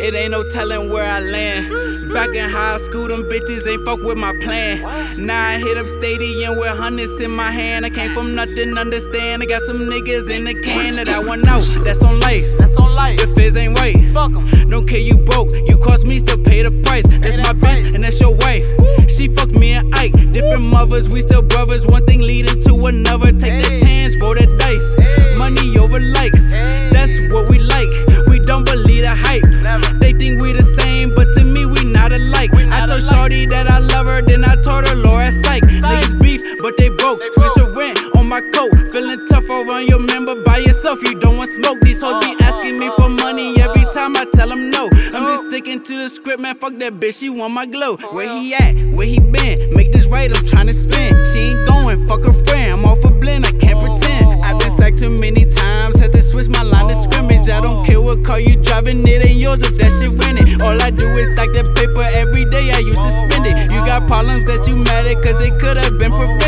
ain't no telling where I land. Back in high school, them bitches ain't fuck with my plan. Now I hit up stadium with hundreds in my hand. I came from nothing, understand. I got some niggas in the can that I want out. That's on life. That's on life. If it ain't right, Fuck 'em. don't care you broke. You cost me, still pay the price. That's my bitch, and that's your wife. She fucked me and Ike. Different mothers, we still brothers. One thing leading to another. Take the chance, roll the dice. Money over likes. But they broke. Broke. rent on my coat. Feeling tough on your member by yourself. You don't want smoke. These hoes be Uh, asking me for money every time I tell them no. I'm just sticking to the script, man. Fuck that bitch. She want my glow. Where he at? Where he been? Make this right. I'm trying to spin. She ain't going. Fuck her friend. I'm off a blend. I can't pretend. I've been sacked too many times. Had to switch my line of scrimmage. I don't care what car you driving. It ain't yours if that shit rented. All I do is stack that paper every day. I used to spend it. You got problems that you mad at, cause they could have been prevented.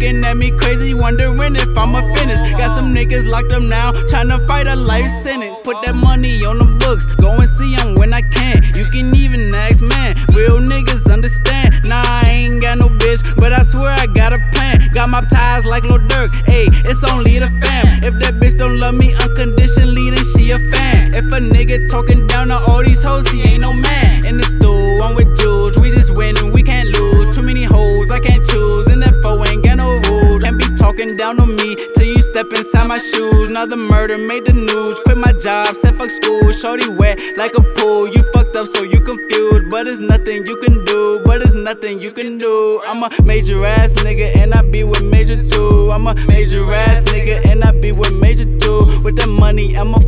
Looking at me crazy, wondering if I'ma finish. Got some niggas locked up now, tryna fight a life sentence. Put that money on the books, go and see 'em when I can. You can even ask, man, real niggas understand. Nah, I ain't got no bitch, but I swear I got a plan. Got my ties like Lil Durk, ayy, it's only the fam. If that bitch don't love me unconditionally, then she a fan. If a nigga talking down to all these hoes, he ain't no man. In the stool, I'm with down on me till you step inside my shoes. Another murder made the news. Quit my job, said fuck school. Shorty wet like a pool. You fucked up, so you confused. But it's nothing you can do. But it's nothing you can do. I'm a major ass nigga, and I be with major two. I'm a major ass nigga, and I be with major two. With the money, I'm a